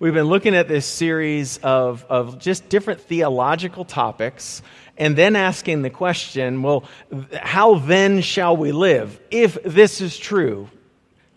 We've been looking at this series of, of just different theological topics and then asking the question well, how then shall we live? If this is true,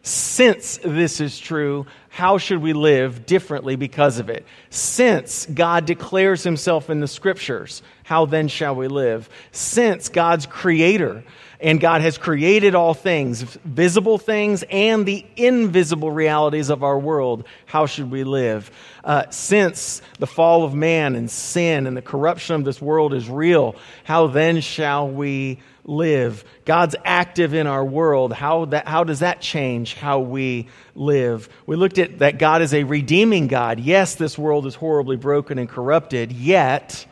since this is true, how should we live differently because of it? Since God declares himself in the scriptures, how then shall we live? Since God's creator and God has created all things, visible things and the invisible realities of our world. How should we live? Uh, since the fall of man and sin and the corruption of this world is real, how then shall we live? God's active in our world. How, that, how does that change how we live? We looked at that God is a redeeming God. Yes, this world is horribly broken and corrupted, yet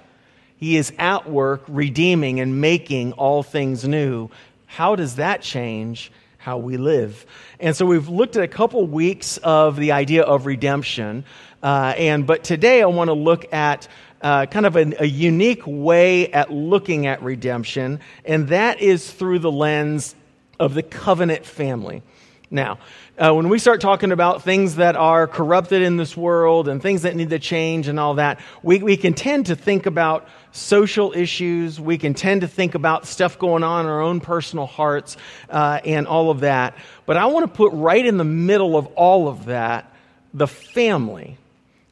he is at work redeeming and making all things new. How does that change how we live? And so we've looked at a couple weeks of the idea of redemption. Uh, and but today I want to look at uh, kind of a, a, unique way at looking at redemption, and that is through the lens of the covenant family. Now, uh, when we start talking about things that are corrupted in this world and things that need to change and all that, we, we can tend to think about social issues. We can tend to think about stuff going on in our own personal hearts uh, and all of that. But I want to put right in the middle of all of that the family.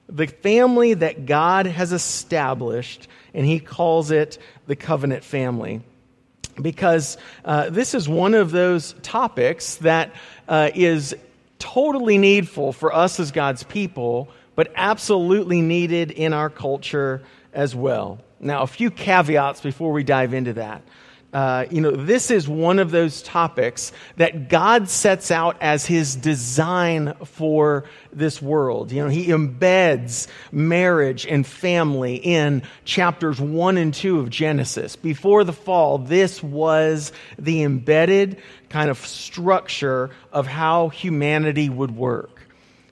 The family that God has established, and He calls it the covenant family because uh, this is one of those topics that uh, is totally needful for us as God's people, but absolutely needed in our culture as well. Now, a few caveats before we dive into that. Uh, you know, this is one of those topics that God sets out as his design for this world. You know, he embeds marriage and family in chapters one and two of Genesis. Before the fall, this was the embedded kind of structure of how humanity would work.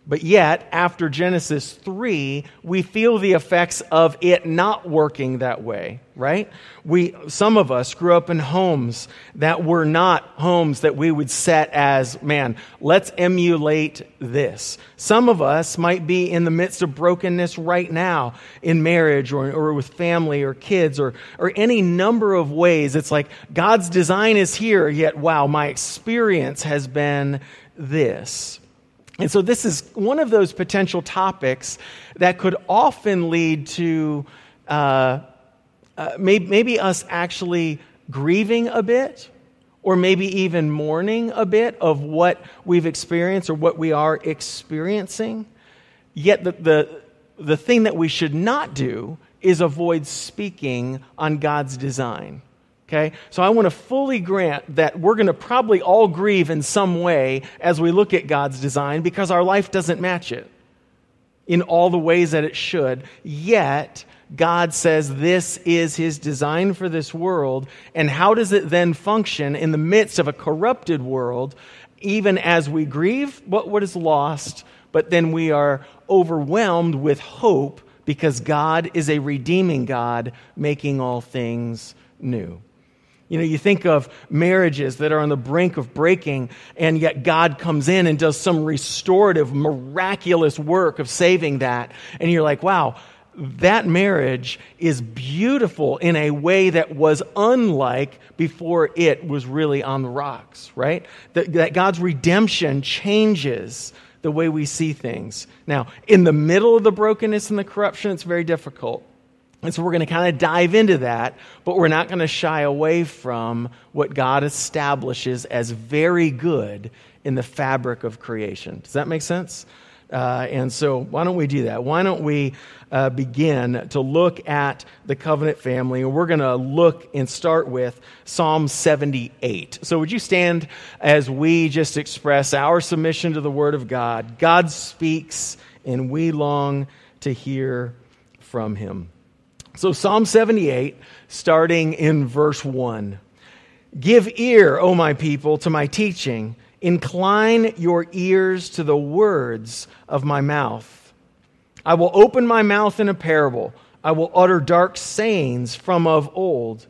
But yet, after Genesis 3, we feel the effects of it not working that way, right? We, some of us grew up in homes that were not homes that we would set as, man, let's emulate this. Some of us might be in the midst of brokenness right now in marriage or, or with family or kids or, or any number of ways. It's like God's design is here, yet, wow, my experience has been this. And so, this is one of those potential topics that could often lead to uh, uh, maybe, maybe us actually grieving a bit, or maybe even mourning a bit of what we've experienced or what we are experiencing. Yet, the, the, the thing that we should not do is avoid speaking on God's design. Okay? So I want to fully grant that we're going to probably all grieve in some way as we look at God's design because our life doesn't match it in all the ways that it should. Yet, God says this is his design for this world. And how does it then function in the midst of a corrupted world, even as we grieve what, what is lost, but then we are overwhelmed with hope because God is a redeeming God, making all things new. You know, you think of marriages that are on the brink of breaking, and yet God comes in and does some restorative, miraculous work of saving that. And you're like, wow, that marriage is beautiful in a way that was unlike before it was really on the rocks, right? That, that God's redemption changes the way we see things. Now, in the middle of the brokenness and the corruption, it's very difficult. And so we're going to kind of dive into that, but we're not going to shy away from what God establishes as very good in the fabric of creation. Does that make sense? Uh, and so, why don't we do that? Why don't we uh, begin to look at the covenant family? And we're going to look and start with Psalm 78. So, would you stand as we just express our submission to the Word of God? God speaks, and we long to hear from Him. So, Psalm 78, starting in verse 1. Give ear, O my people, to my teaching. Incline your ears to the words of my mouth. I will open my mouth in a parable. I will utter dark sayings from of old.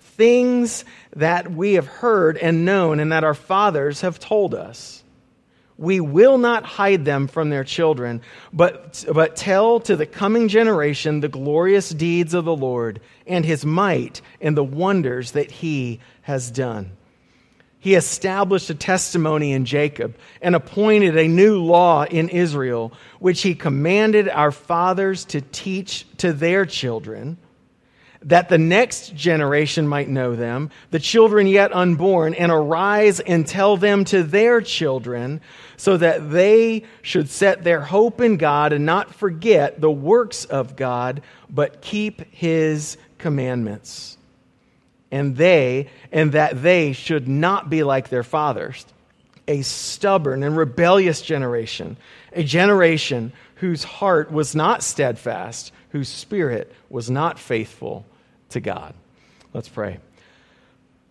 Things that we have heard and known and that our fathers have told us We will not hide them from their children, but, but tell to the coming generation the glorious deeds of the Lord and his might and the wonders that he has done. He established a testimony in Jacob and appointed a new law in Israel, which he commanded our fathers to teach to their children that the next generation might know them, the children yet unborn, and arise and tell them to their children, so that they should set their hope in God and not forget the works of God, but keep his commandments. And they, and that they should not be like their fathers, a stubborn and rebellious generation, a generation whose heart was not steadfast whose spirit was not faithful to God. Let's pray.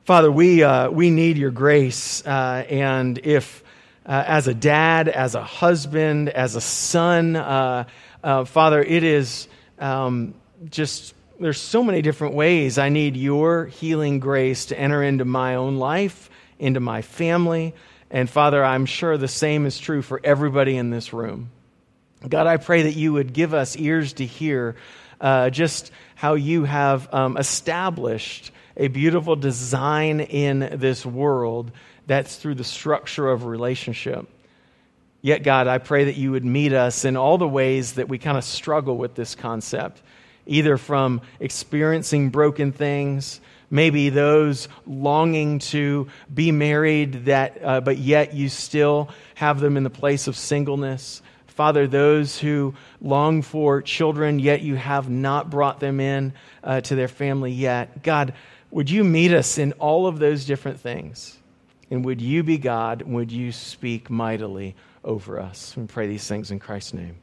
Father, we, uh, we need your grace. Uh, and if, uh, as a dad, as a husband, as a son, uh, uh, Father, it is um, just, there's so many different ways I need your healing grace to enter into my own life, into my family. And Father, I'm sure the same is true for everybody in this room. God, I pray that you would give us ears to hear uh, just how you have um, established a beautiful design in this world that's through the structure of relationship. Yet, God, I pray that you would meet us in all the ways that we kind of struggle with this concept, either from experiencing broken things, maybe those longing to be married, that, uh, but yet you still have them in the place of singleness. Father, those who long for children, yet you have not brought them in uh, to their family yet. God, would you meet us in all of those different things? And would you be God? Would you speak mightily over us? We pray these things in Christ's name.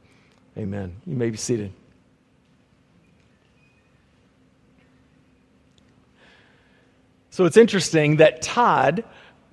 Amen. You may be seated. So it's interesting that Todd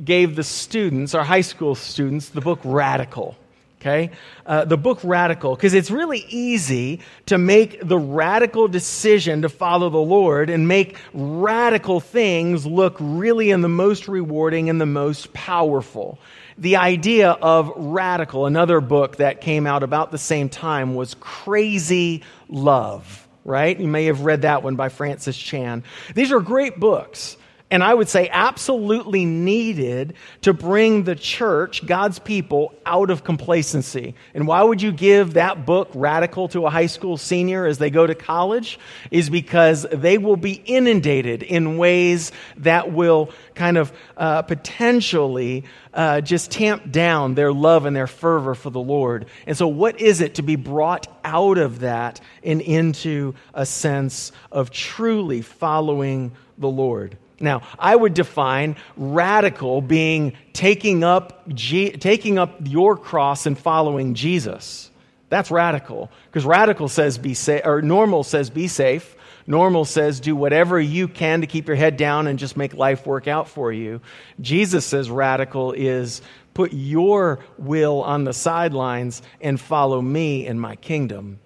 gave the students, our high school students, the book Radical okay? Uh, the book Radical, because it's really easy to make the radical decision to follow the Lord and make radical things look really in the most rewarding and the most powerful. The idea of radical, another book that came out about the same time, was Crazy Love, right? You may have read that one by Francis Chan. These are great books and I would say absolutely needed to bring the church, God's people, out of complacency. And why would you give that book radical to a high school senior as they go to college? Is because they will be inundated in ways that will kind of uh, potentially uh, just tamp down their love and their fervor for the Lord. And so, what is it to be brought out of that and into a sense of truly following the Lord? Now, I would define radical being taking up, G- taking up your cross and following Jesus. That's radical. Because radical says be safe, or normal says be safe. Normal says do whatever you can to keep your head down and just make life work out for you. Jesus says radical is put your will on the sidelines and follow me in my kingdom.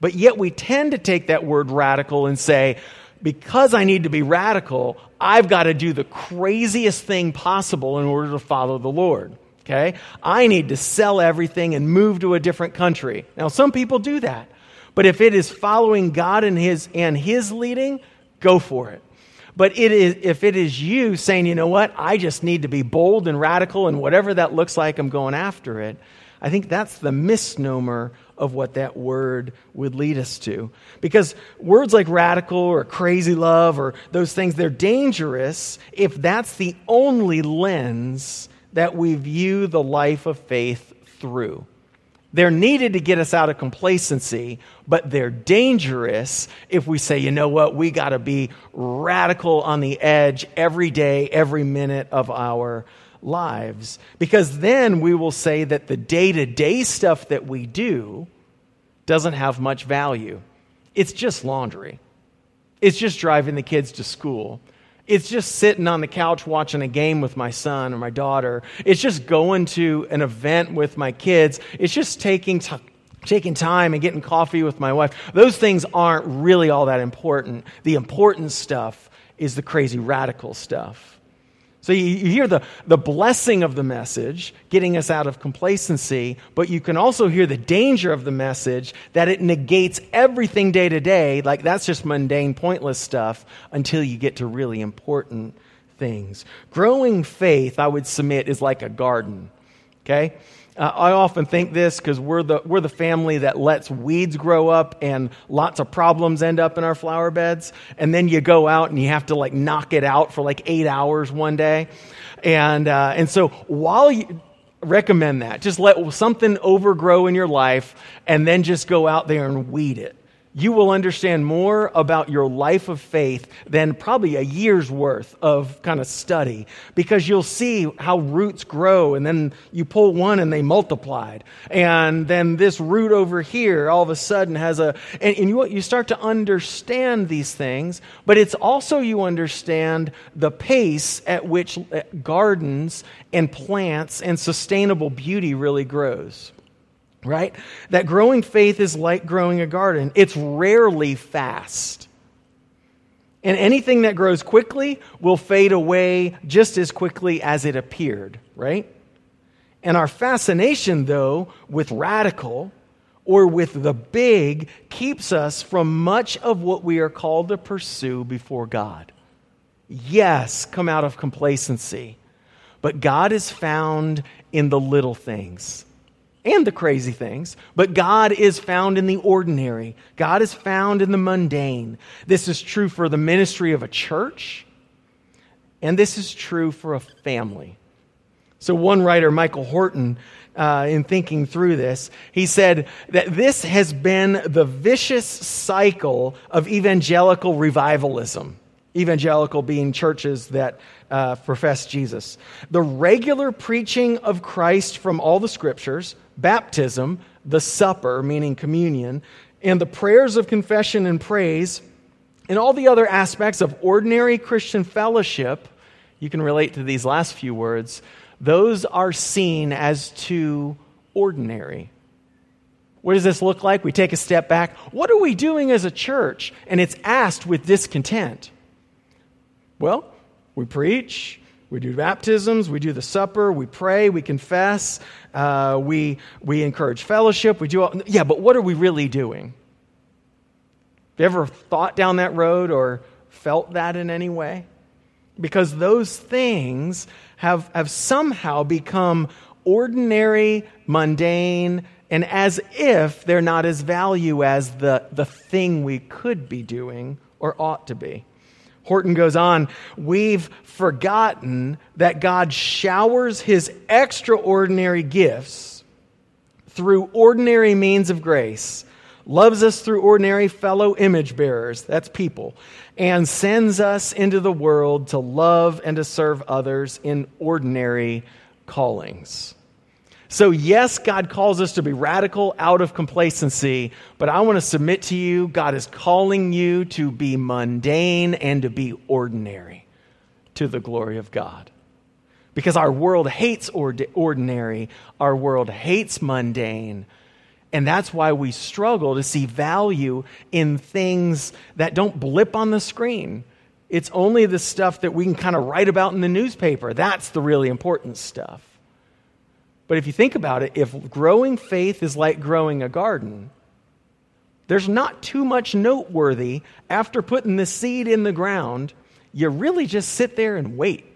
But yet we tend to take that word radical and say, because I need to be radical, I've got to do the craziest thing possible in order to follow the Lord. Okay? I need to sell everything and move to a different country. Now, some people do that. But if it is following God and His, and his leading, go for it. But it is, if it is you saying, you know what, I just need to be bold and radical, and whatever that looks like, I'm going after it, I think that's the misnomer of what that word would lead us to. Because words like radical or crazy love or those things, they're dangerous if that's the only lens that we view the life of faith through. They're needed to get us out of complacency, but they're dangerous if we say, you know what, we got to be radical on the edge every day, every minute of our lives. Because then we will say that the day to day stuff that we do doesn't have much value. It's just laundry, it's just driving the kids to school. It's just sitting on the couch watching a game with my son or my daughter. It's just going to an event with my kids. It's just taking t- taking time and getting coffee with my wife. Those things aren't really all that important. The important stuff is the crazy radical stuff. So you, you, hear the, the blessing of the message, getting us out of complacency, but you can also hear the danger of the message that it negates everything day to day. Like that's just mundane, pointless stuff until you get to really important things. Growing faith, I would submit, is like a garden. Okay? Uh, I often think this because we're the, we're the family that lets weeds grow up and lots of problems end up in our flower beds. And then you go out and you have to like knock it out for like eight hours one day. And, uh, and so while you recommend that, just let something overgrow in your life and then just go out there and weed it you will understand more about your life of faith than probably a year's worth of kind of study because you'll see how roots grow and then you pull one and they multiplied. And then this root over here all of a sudden has a, and, and you, you start to understand these things, but it's also you understand the pace at which uh, gardens and plants and sustainable beauty really grows right? That growing faith is like growing a garden, it's rarely fast. And anything that grows quickly will fade away just as quickly as it appeared, right? And our fascination, though, with radical or with the big keeps us from much of what we are called to pursue before God. Yes, come out of complacency, but God is found in the little things and the crazy things, but God is found in the ordinary. God is found in the mundane. This is true for the ministry of a church, and this is true for a family. So, one writer, Michael Horton, uh, in thinking through this, he said that this has been the vicious cycle of evangelical revivalism. Evangelical being churches that uh, profess Jesus. The regular preaching of Christ from all the scriptures, baptism, the supper, meaning communion, and the prayers of confession and praise, and all the other aspects of ordinary Christian fellowship, you can relate to these last few words, those are seen as too ordinary. What does this look like? We take a step back. What are we doing as a church? And it's asked with discontent. Well, we preach, we do baptisms, we do the supper, we pray, we confess, uh, we, we encourage fellowship, we do all, yeah, but what are we really doing? Have you ever thought down that road or felt that in any way? Because those things have, have somehow become ordinary, mundane, and as if they're not as value as the, the thing we could be doing or ought to be. Horton goes on, we've forgotten that God showers his extraordinary gifts through ordinary means of grace, loves us through ordinary fellow image bearers, that's people, and sends us into the world to love and to serve others in ordinary callings. So, yes, God calls us to be radical out of complacency, but I want to submit to you God is calling you to be mundane and to be ordinary to the glory of God. Because our world hates ordinary, our world hates mundane, and that's why we struggle to see value in things that don't blip on the screen. It's only the stuff that we can kind of write about in the newspaper. That's the really important stuff. But if you think about it, if growing faith is like growing a garden, there's not too much noteworthy after putting the seed in the ground. You really just sit there and wait.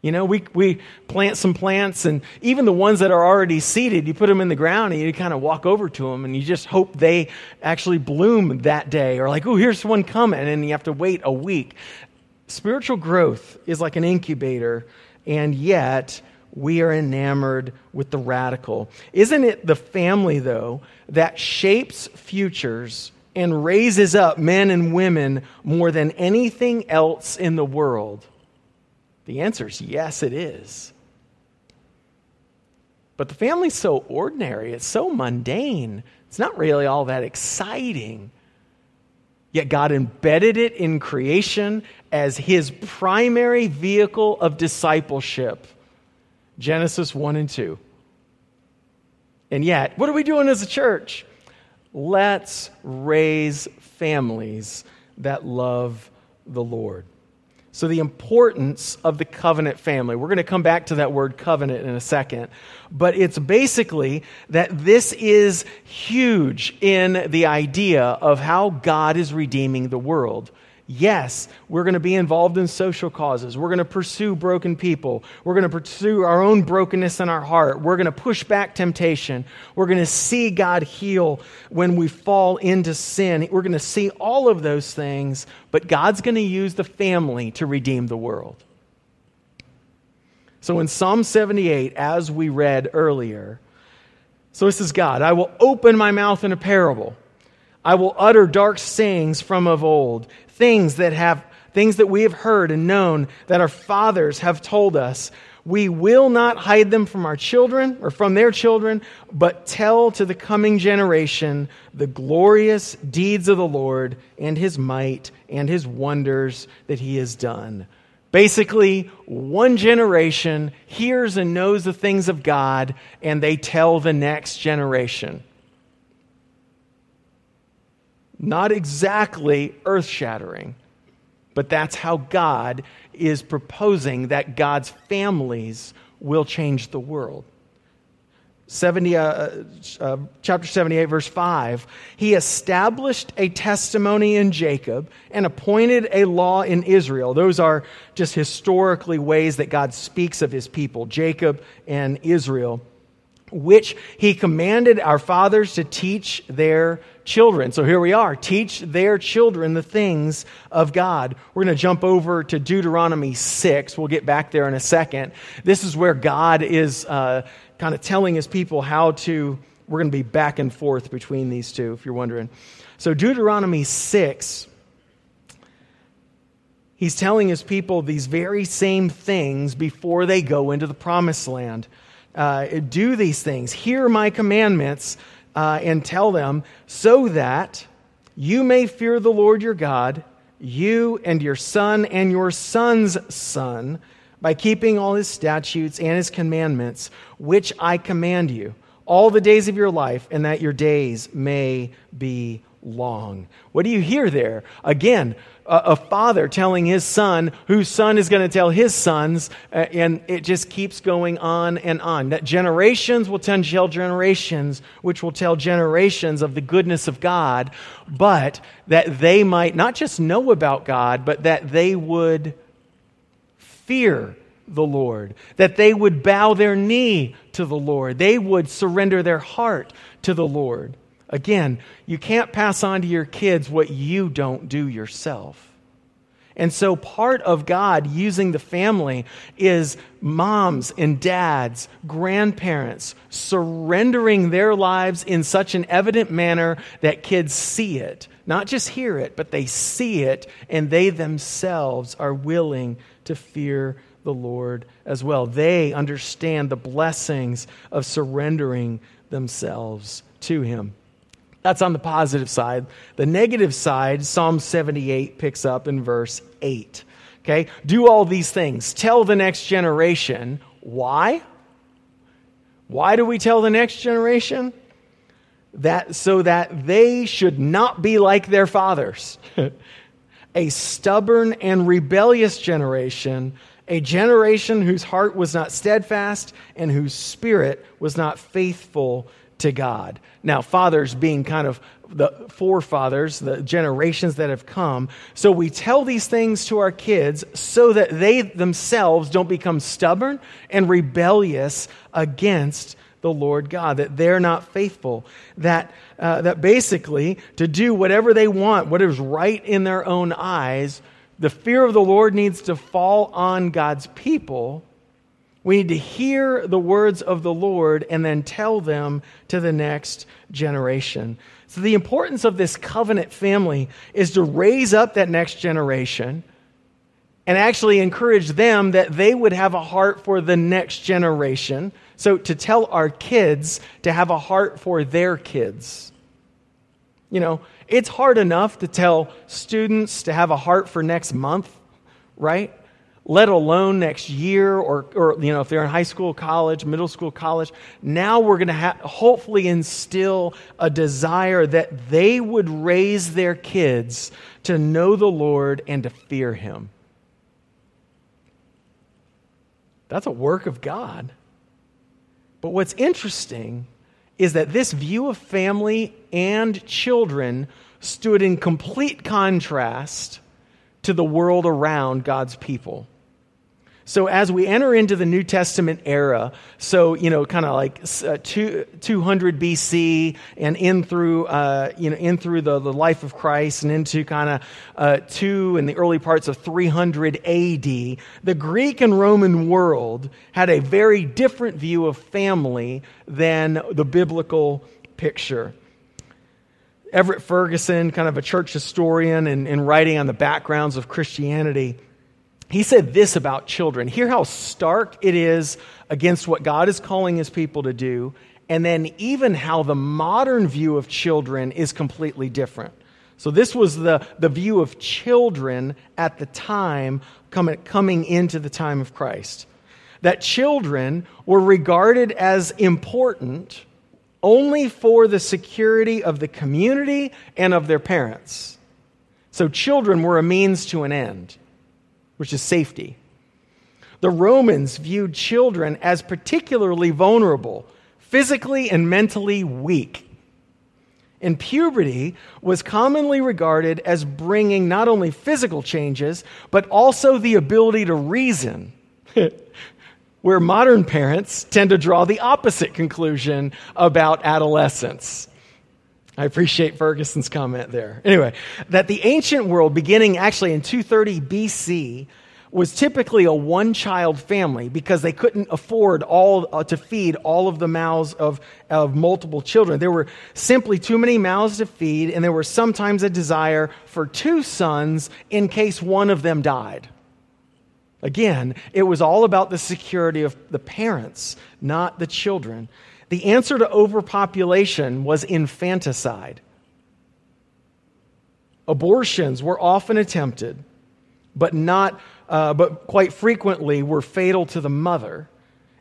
You know, we, we plant some plants, and even the ones that are already seeded, you put them in the ground and you kind of walk over to them and you just hope they actually bloom that day. Or, like, oh, here's one coming, and you have to wait a week. Spiritual growth is like an incubator, and yet we are enamored with the radical. Isn't it the family, though, that shapes futures and raises up men and women more than anything else in the world? The answer is yes, it is. But the family's so ordinary, it's so mundane, it's not really all that exciting. Yet God embedded it in creation as his primary vehicle of discipleship. Genesis 1 and 2. And yet, what are we doing as a church? Let's raise families that love the Lord. So, the importance of the covenant family. We're going to come back to that word covenant in a second. But it's basically that this is huge in the idea of how God is redeeming the world. Yes, we're going to be involved in social causes. We're going to pursue broken people. We're going to pursue our own brokenness in our heart. We're going to push back temptation. We're going to see God heal when we fall into sin. We're going to see all of those things, but God's going to use the family to redeem the world. So in Psalm 78, as we read earlier, so this is God I will open my mouth in a parable. I will utter dark sayings from of old, things that have things that we have heard and known that our fathers have told us. We will not hide them from our children or from their children, but tell to the coming generation the glorious deeds of the Lord and his might and his wonders that he has done. Basically, one generation hears and knows the things of God, and they tell the next generation. Not exactly earth shattering, but that's how God is proposing that God's families will change the world. 70, uh, uh, chapter 78, verse 5, he established a testimony in Jacob and appointed a law in Israel. Those are just historically ways that God speaks of his people, Jacob and Israel which he commanded our fathers to teach their children. So here we are. Teach their children the things of God. We're going to jump over to Deuteronomy 6. We'll get back there in a second. This is where God is uh, kind of telling his people how to. We're going to be back and forth between these two, if you're wondering. So, Deuteronomy 6, he's telling his people these very same things before they go into the promised land uh, do these things, hear my commandments, uh, and tell them, so that you may fear the Lord your God, you and your son and your son's son, by keeping all his statutes and his commandments, which I command you, all the days of your life, and that your days may be long. What do you hear there? Again, a, father telling his son, whose son is going to tell his sons, uh, and it just keeps going on and on. That generations will tell generations, which will tell generations of the goodness of God, but that they might not just know about God, but that they would fear the Lord, that they would bow their knee to the Lord, they would surrender their heart to the Lord. Again, you can't pass on to your kids what you don't do yourself. And so, part of God using the family is moms and dads, grandparents surrendering their lives in such an evident manner that kids see it. Not just hear it, but they see it, and they themselves are willing to fear the Lord as well. They understand the blessings of surrendering themselves to Him. That's on the positive side. The negative side, Psalm 78 picks up in verse 8. Okay? Do all these things. Tell the next generation. Why? Why do we tell the next generation? That so that they should not be like their fathers. a stubborn and rebellious generation, a generation whose heart was not steadfast and whose spirit was not faithful to God. Now, fathers being kind of the forefathers, the generations that have come. So we tell these things to our kids so that they themselves don't become stubborn and rebellious against the Lord God, that they're not faithful, that, uh, that basically to do whatever they want, what is right in their own eyes, the fear of the Lord needs to fall on God's people we need to hear the words of the Lord and then tell them to the next generation. So, the importance of this covenant family is to raise up that next generation and actually encourage them that they would have a heart for the next generation. So, to tell our kids to have a heart for their kids. You know, it's hard enough to tell students to have a heart for next month, right? Let alone next year or, or you know if they're in high school college middle school college now we're going to ha- hopefully instill a desire that they would raise their kids to know the lord and to fear him That's a work of God. But what's interesting is that this view of family and children stood in complete contrast to the world around God's people. So as we enter into the New Testament era, so you know, kind of like uh, two, 200 BC and in through uh, you know in through the, the life of Christ and into kind of uh, two and the early parts of 300 AD, the Greek and Roman world had a very different view of family than the biblical picture. Everett Ferguson, kind of a church historian and, and writing on the backgrounds of Christianity he said this about children. Hear how stark it is against what God is calling his people to do, and then even how the modern view of children is completely different. So, this was the, the view of children at the time coming, coming into the time of Christ. That children were regarded as important only for the security of the community and of their parents. So, children were a means to an end which is safety. The Romans viewed children as particularly vulnerable, physically and mentally weak. And puberty was commonly regarded as bringing not only physical changes, but also the ability to reason. Where modern parents tend to draw the opposite conclusion about adolescence. I appreciate Ferguson's comment there. Anyway, that the ancient world, beginning actually in 230 BC, was typically a one child family because they couldn't afford all uh, to feed all of the mouths of, of multiple children. There were simply too many mouths to feed, and there was sometimes a desire for two sons in case one of them died. Again, it was all about the security of the parents, not the children. The answer to overpopulation was infanticide. Abortions were often attempted, but not, uh, but quite frequently were fatal to the mother,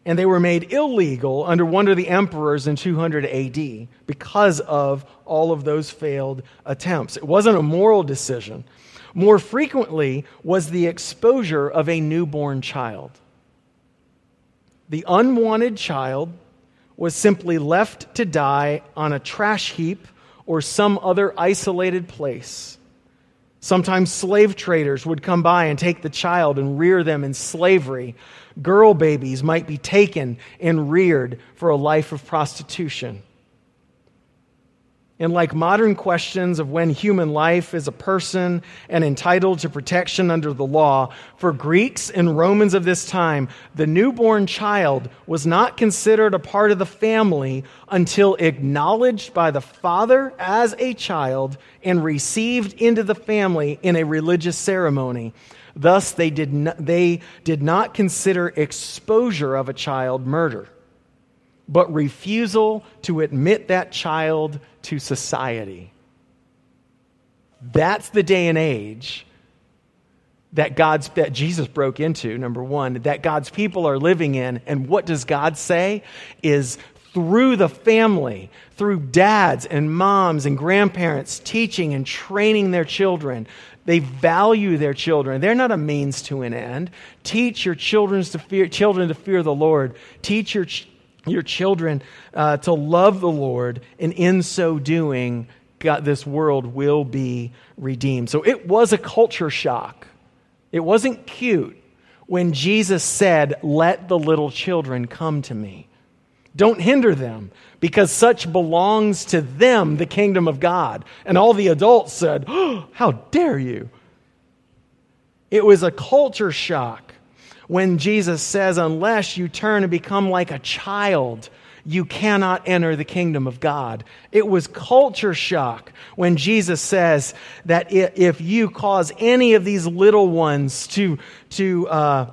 and they were made illegal under one of the emperors in 200 AD because of all of those failed attempts. It wasn't a moral decision. More frequently was the exposure of a newborn child. The unwanted child was simply left to die on a trash heap or some other isolated place. Sometimes slave traders would come by and take the child and rear them in slavery. Girl babies might be taken and reared for a life of prostitution. And like modern questions of when human life is a person and entitled to protection under the law, for Greeks and Romans of this time, the newborn child was not considered a part of the family until acknowledged by the father as a child and received into the family in a religious ceremony. Thus, they did not, they did not consider exposure of a child murder but refusal to admit that child to society. That's the day and age that God's that Jesus broke into, number 1, that God's people are living in. And what does God say is through the family, through dads and moms and grandparents teaching and training their children, they value their children. They're not a means to an end. Teach your children to fear, children to fear the Lord. Teach your your children uh, to love the Lord, and in so doing, God, this world will be redeemed. So it was a culture shock. It wasn't cute when Jesus said, Let the little children come to me. Don't hinder them, because such belongs to them, the kingdom of God. And all the adults said, oh, How dare you? It was a culture shock when Jesus says, Unless you turn and become like a child, you cannot enter the kingdom of God. It was culture shock when Jesus says that if you cause any of these little ones to, to, uh,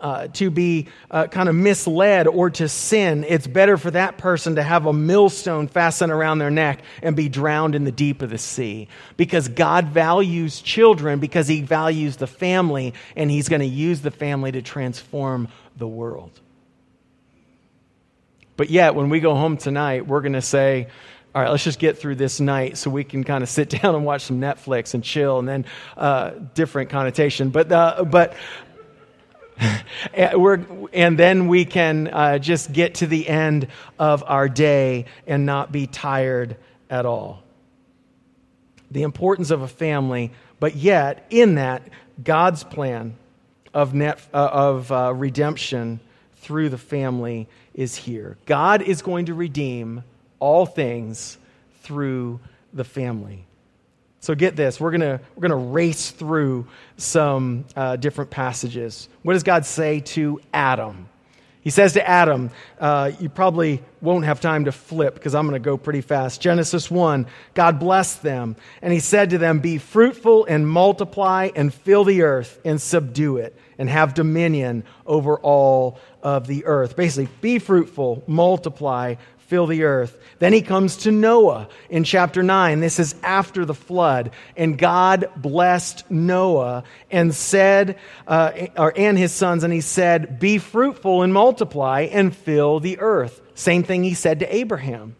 uh, to be uh, kind of misled or to sin, it's better for that person to have a millstone fastened around their neck and be drowned in the deep of the sea. Because God values children because He values the family, and He's going to use the family to transform the world. But yet, when we go home tonight, we're going to say, all right, let's just get through this night so we can kind of sit down and watch some Netflix and chill, and then uh, different connotation. But, uh, but and then we can uh, just get to the end of our day and not be tired at all. The importance of a family, but yet, in that, God's plan of, net, uh, of uh, redemption through the family is here. God is going to redeem all things through the family. So get this, we're going we're to race through some uh, different passages. What does God say to Adam? He says to Adam, uh, you probably won't have time to flip because I'm going to go pretty fast. Genesis 1, God blessed them, and he said to them, Be fruitful and multiply and fill the earth and subdue it and have dominion over all of the earth. Basically, be fruitful, multiply, fill the earth. Then he comes to Noah in chapter 9. This is after the flood. And God blessed Noah and said, uh, or, and his sons, and he said, Be fruitful and multiply and fill the earth. Same thing he said to Abraham.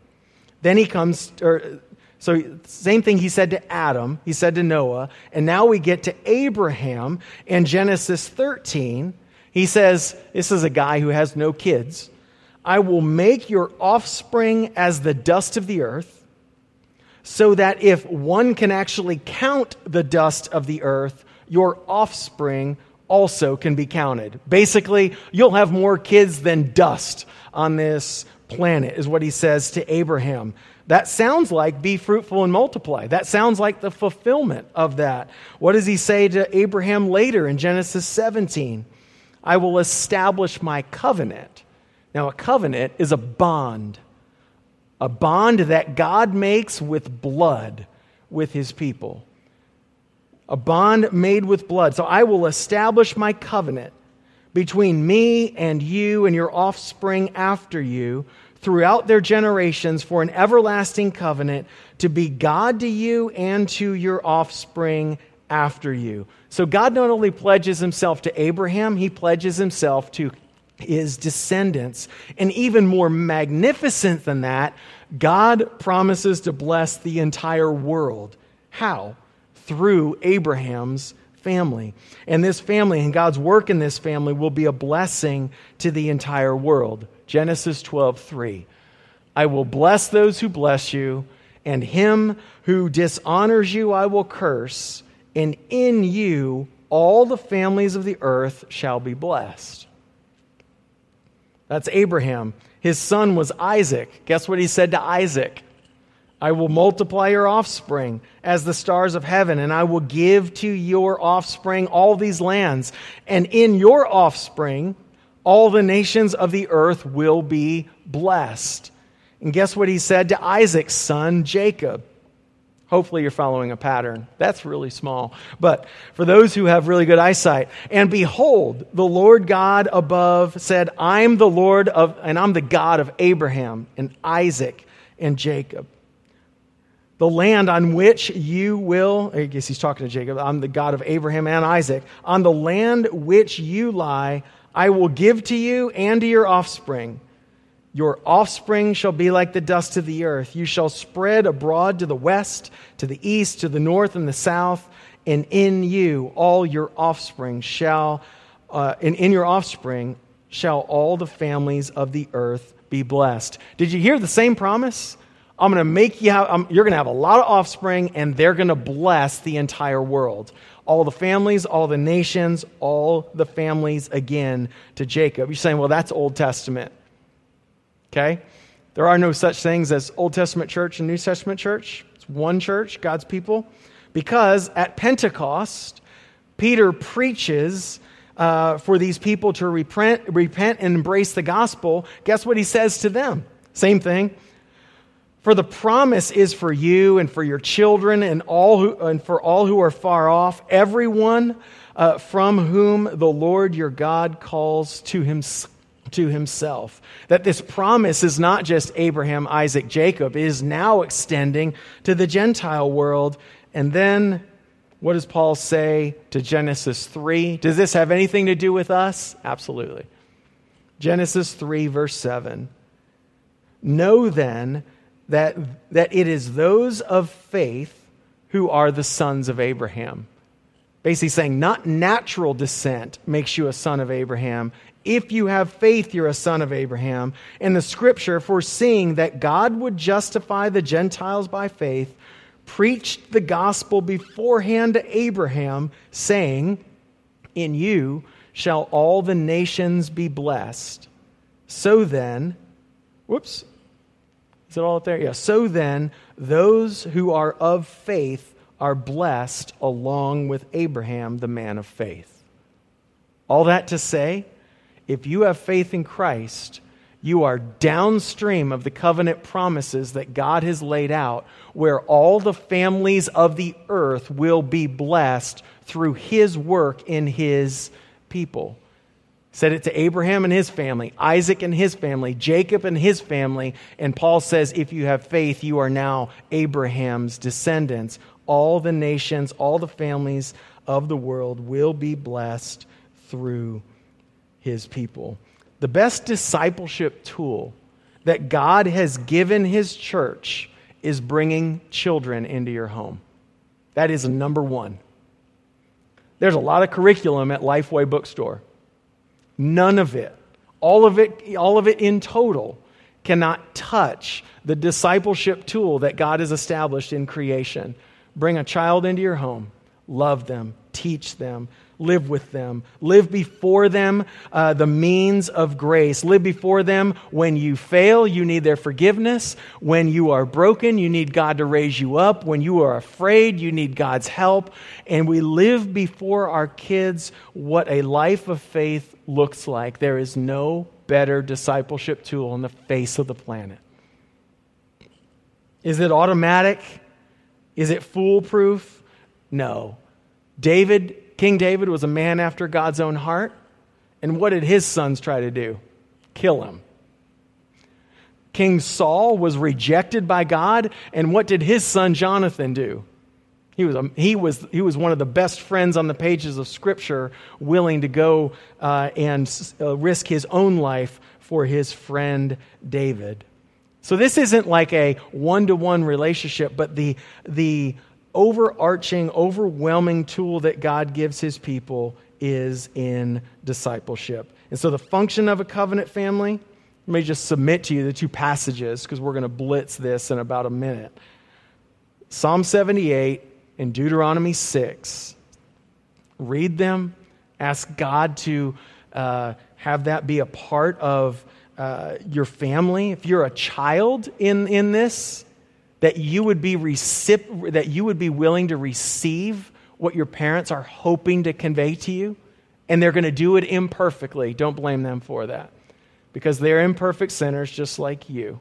Then he comes, or, so, same thing he said to Adam, he said to Noah, and now we get to Abraham in Genesis 13. He says, This is a guy who has no kids. I will make your offspring as the dust of the earth, so that if one can actually count the dust of the earth, your offspring also can be counted. Basically, you'll have more kids than dust on this planet, is what he says to Abraham. That sounds like be fruitful and multiply. That sounds like the fulfillment of that. What does he say to Abraham later in Genesis 17? I will establish my covenant now, a covenant is a bond, a bond that God makes with blood with his people. A bond made with blood. So I will establish my covenant between me and you and your offspring after you throughout their generations for an everlasting covenant to be God to you and to your offspring after you. So God not only pledges himself to Abraham, he pledges himself to his descendants. And even more magnificent than that, God promises to bless the entire world. How? Through Abraham's family. And this family and God's work in this family will be a blessing to the entire world. Genesis 12, 3. I will bless those who bless you, and him who dishonors you I will curse, and in you all the families of the earth shall be blessed. That's Abraham. His son was Isaac. Guess what he said to Isaac? I will multiply your offspring as the stars of heaven, and I will give to your offspring all these lands. And in your offspring, all the nations of the earth will be blessed. And guess what he said to Isaac's son, Jacob? Hopefully, you're following a pattern. That's really small. But for those who have really good eyesight, and behold, the Lord God above said, I'm the Lord of, and I'm the God of Abraham and Isaac and Jacob. The land on which you will, I guess he's talking to Jacob, I'm the God of Abraham and Isaac. On the land which you lie, I will give to you and to your offspring your offspring shall be like the dust of the earth. You shall spread abroad to the west, to the east, to the north, and the south. And in you, all your offspring shall, uh, and in your offspring shall all the families of the earth be blessed. Did you hear the same promise? I'm going to make you have, you're going to have a lot of offspring, and they're going to bless the entire world. All the families, all the nations, all the families again to Jacob. You're saying, well, that's Old Testament. Okay? There are no such things as Old Testament church and New Testament church. It's one church, God's people. Because at Pentecost, Peter preaches uh, for these people to repent, repent and embrace the gospel. Guess what he says to them? Same thing. For the promise is for you and for your children and, all who, and for all who are far off, everyone uh, from whom the Lord your God calls to himself to himself. That this promise is not just Abraham, Isaac, Jacob, it is now extending to the Gentile world. And then what does Paul say to Genesis 3? Does this have anything to do with us? Absolutely. Genesis 3, verse 7. Know then that, that it is those of faith who are the sons of Abraham. Basically saying, not natural descent makes you a son of Abraham. If you have faith, you're a son of Abraham. And the scripture, foreseeing that God would justify the Gentiles by faith, preached the gospel beforehand to Abraham, saying, In you shall all the nations be blessed. So then, whoops, is it all up there? Yeah. So then, those who are of faith are blessed along with Abraham, the man of faith. All that to say, if you have faith in Christ, you are downstream of the covenant promises that God has laid out, where all the families of the earth will be blessed through his work in his people. Said it to Abraham and his family, Isaac and his family, Jacob and his family. And Paul says, if you have faith, you are now Abraham's descendants. All the nations, all the families of the world will be blessed through his people. The best discipleship tool that God has given his church is bringing children into your home. That is number one. There's a lot of curriculum at Lifeway Bookstore. None of it, all of it, all of it in total, cannot touch the discipleship tool that God has established in creation. Bring a child into your home, love them, teach them, live with them. Live before them uh, the means of grace. Live before them when you fail, you need their forgiveness. When you are broken, you need God to raise you up. When you are afraid, you need God's help. And we live before our kids what a life of faith looks like. There is no better discipleship tool on the face of the planet. Is it automatic? Is it foolproof? No. David King David was a man after God's own heart. And what did his sons try to do? Kill him. King Saul was rejected by God, and what did his son Jonathan do? He was, a, he, was, he was one of the best friends on the pages of Scripture, willing to go uh, and uh, risk his own life for his friend David. So this isn't like a one to one relationship, but the, the overarching, overwhelming tool that God gives his people is in discipleship. And so, the function of a covenant family, let me just submit to you the two passages because we're going to blitz this in about a minute. Psalm 78 and Deuteronomy 6. Read them, ask God to uh, have that be a part of uh, your family. If you're a child in, in this, that you would be recip- that you would be willing to receive what your parents are hoping to convey to you and they're going to do it imperfectly. Don't blame them for that. Because they're imperfect sinners just like you.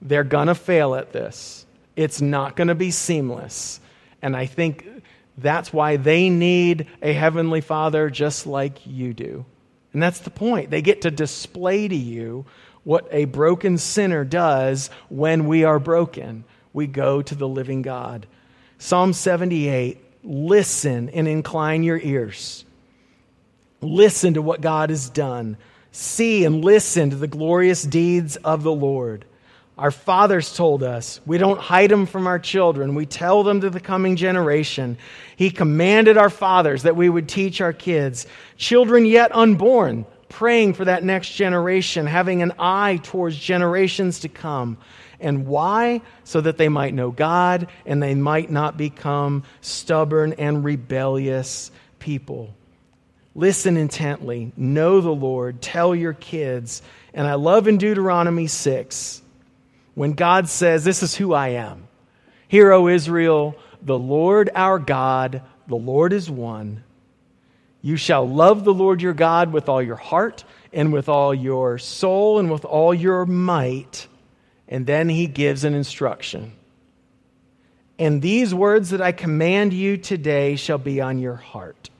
They're going to fail at this. It's not going to be seamless. And i think that's why they need a heavenly father just like you do. And that's the point. They get to display to you what a broken sinner does when we are broken. We go to the living God. Psalm 78 listen and incline your ears. Listen to what God has done. See and listen to the glorious deeds of the Lord. Our fathers told us we don't hide them from our children, we tell them to the coming generation. He commanded our fathers that we would teach our kids. Children yet unborn, praying for that next generation, having an eye towards generations to come. And why? So that they might know God and they might not become stubborn and rebellious people. Listen intently, know the Lord, tell your kids. And I love in Deuteronomy 6 when God says, This is who I am. Hear, O Israel, the Lord our God, the Lord is one. You shall love the Lord your God with all your heart and with all your soul and with all your might. And then he gives an instruction. And these words that I command you today shall be on your heart.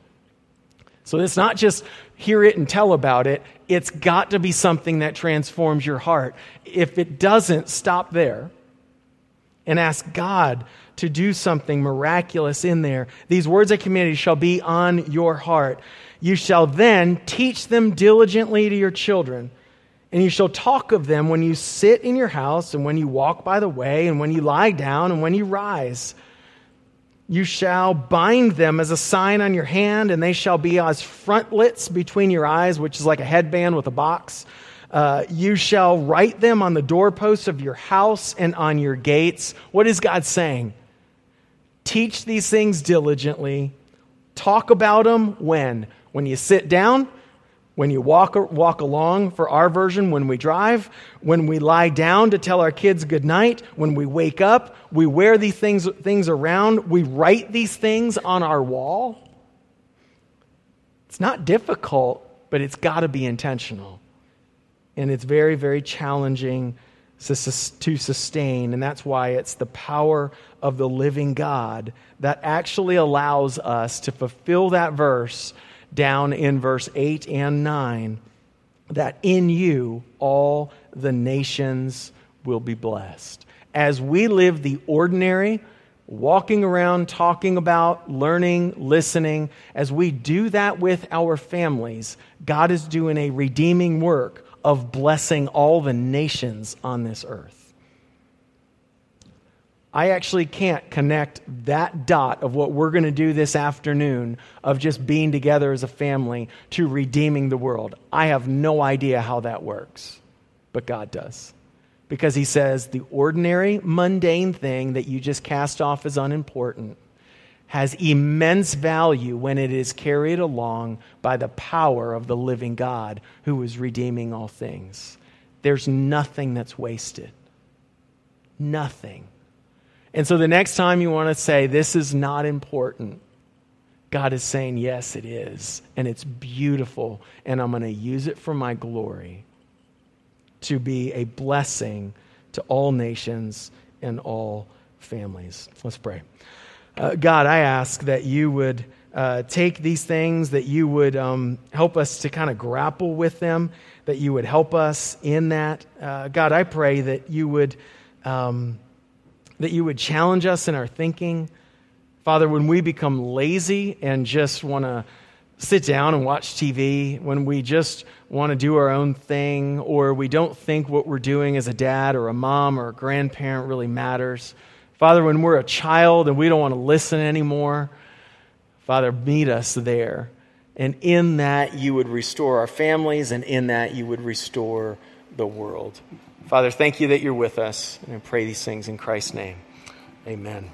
So it's not just hear it and tell about it, it's got to be something that transforms your heart. If it doesn't, stop there and ask God to do something miraculous in there. These words of community shall be on your heart. You shall then teach them diligently to your children, and you shall talk of them when you sit in your house, and when you walk by the way, and when you lie down, and when you rise. You shall bind them as a sign on your hand, and they shall be as frontlets between your eyes, which is like a headband with a box. Uh, you shall write them on the doorposts of your house and on your gates. What is God saying? Teach these things diligently. Talk about them when? When you sit down, when you walk, walk along, for our version, when we drive, when we lie down to tell our kids good night, when we wake up, we wear these things, things around, we write these things on our wall. It's not difficult, but it's got to be intentional. And it's very, very challenging to sustain. And that's why it's the power of the living God that actually allows us to fulfill that verse down in verse 8 and 9 that in you all the nations will be blessed. As we live the ordinary, walking around, talking about, learning, listening, as we do that with our families, God is doing a redeeming work of blessing all the nations on this earth. I actually can't connect that dot of what we're going to do this afternoon of just being together as a family to redeeming the world. I have no idea how that works, but God does. Because He says the ordinary, mundane thing that you just cast off as unimportant has immense value when it is carried along by the power of the living God who is redeeming all things. There's nothing that's wasted. Nothing. And so the next time you want to say, This is not important, God is saying, Yes, it is. And it's beautiful. And I'm going to use it for my glory to be a blessing to all nations and all families. Let's pray. Uh, God, I ask that you would uh, take these things, that you would um, help us to kind of grapple with them, that you would help us in that. Uh, God, I pray that you would. Um, that you would challenge us in our thinking. Father, when we become lazy and just want to sit down and watch TV, when we just want to do our own thing, or we don't think what we're doing as a dad or a mom or a grandparent really matters. Father, when we're a child and we don't want to listen anymore, Father, meet us there. And in that, you would restore our families, and in that, you would restore the world. Father, thank you that you're with us. And I pray these things in Christ's name. Amen.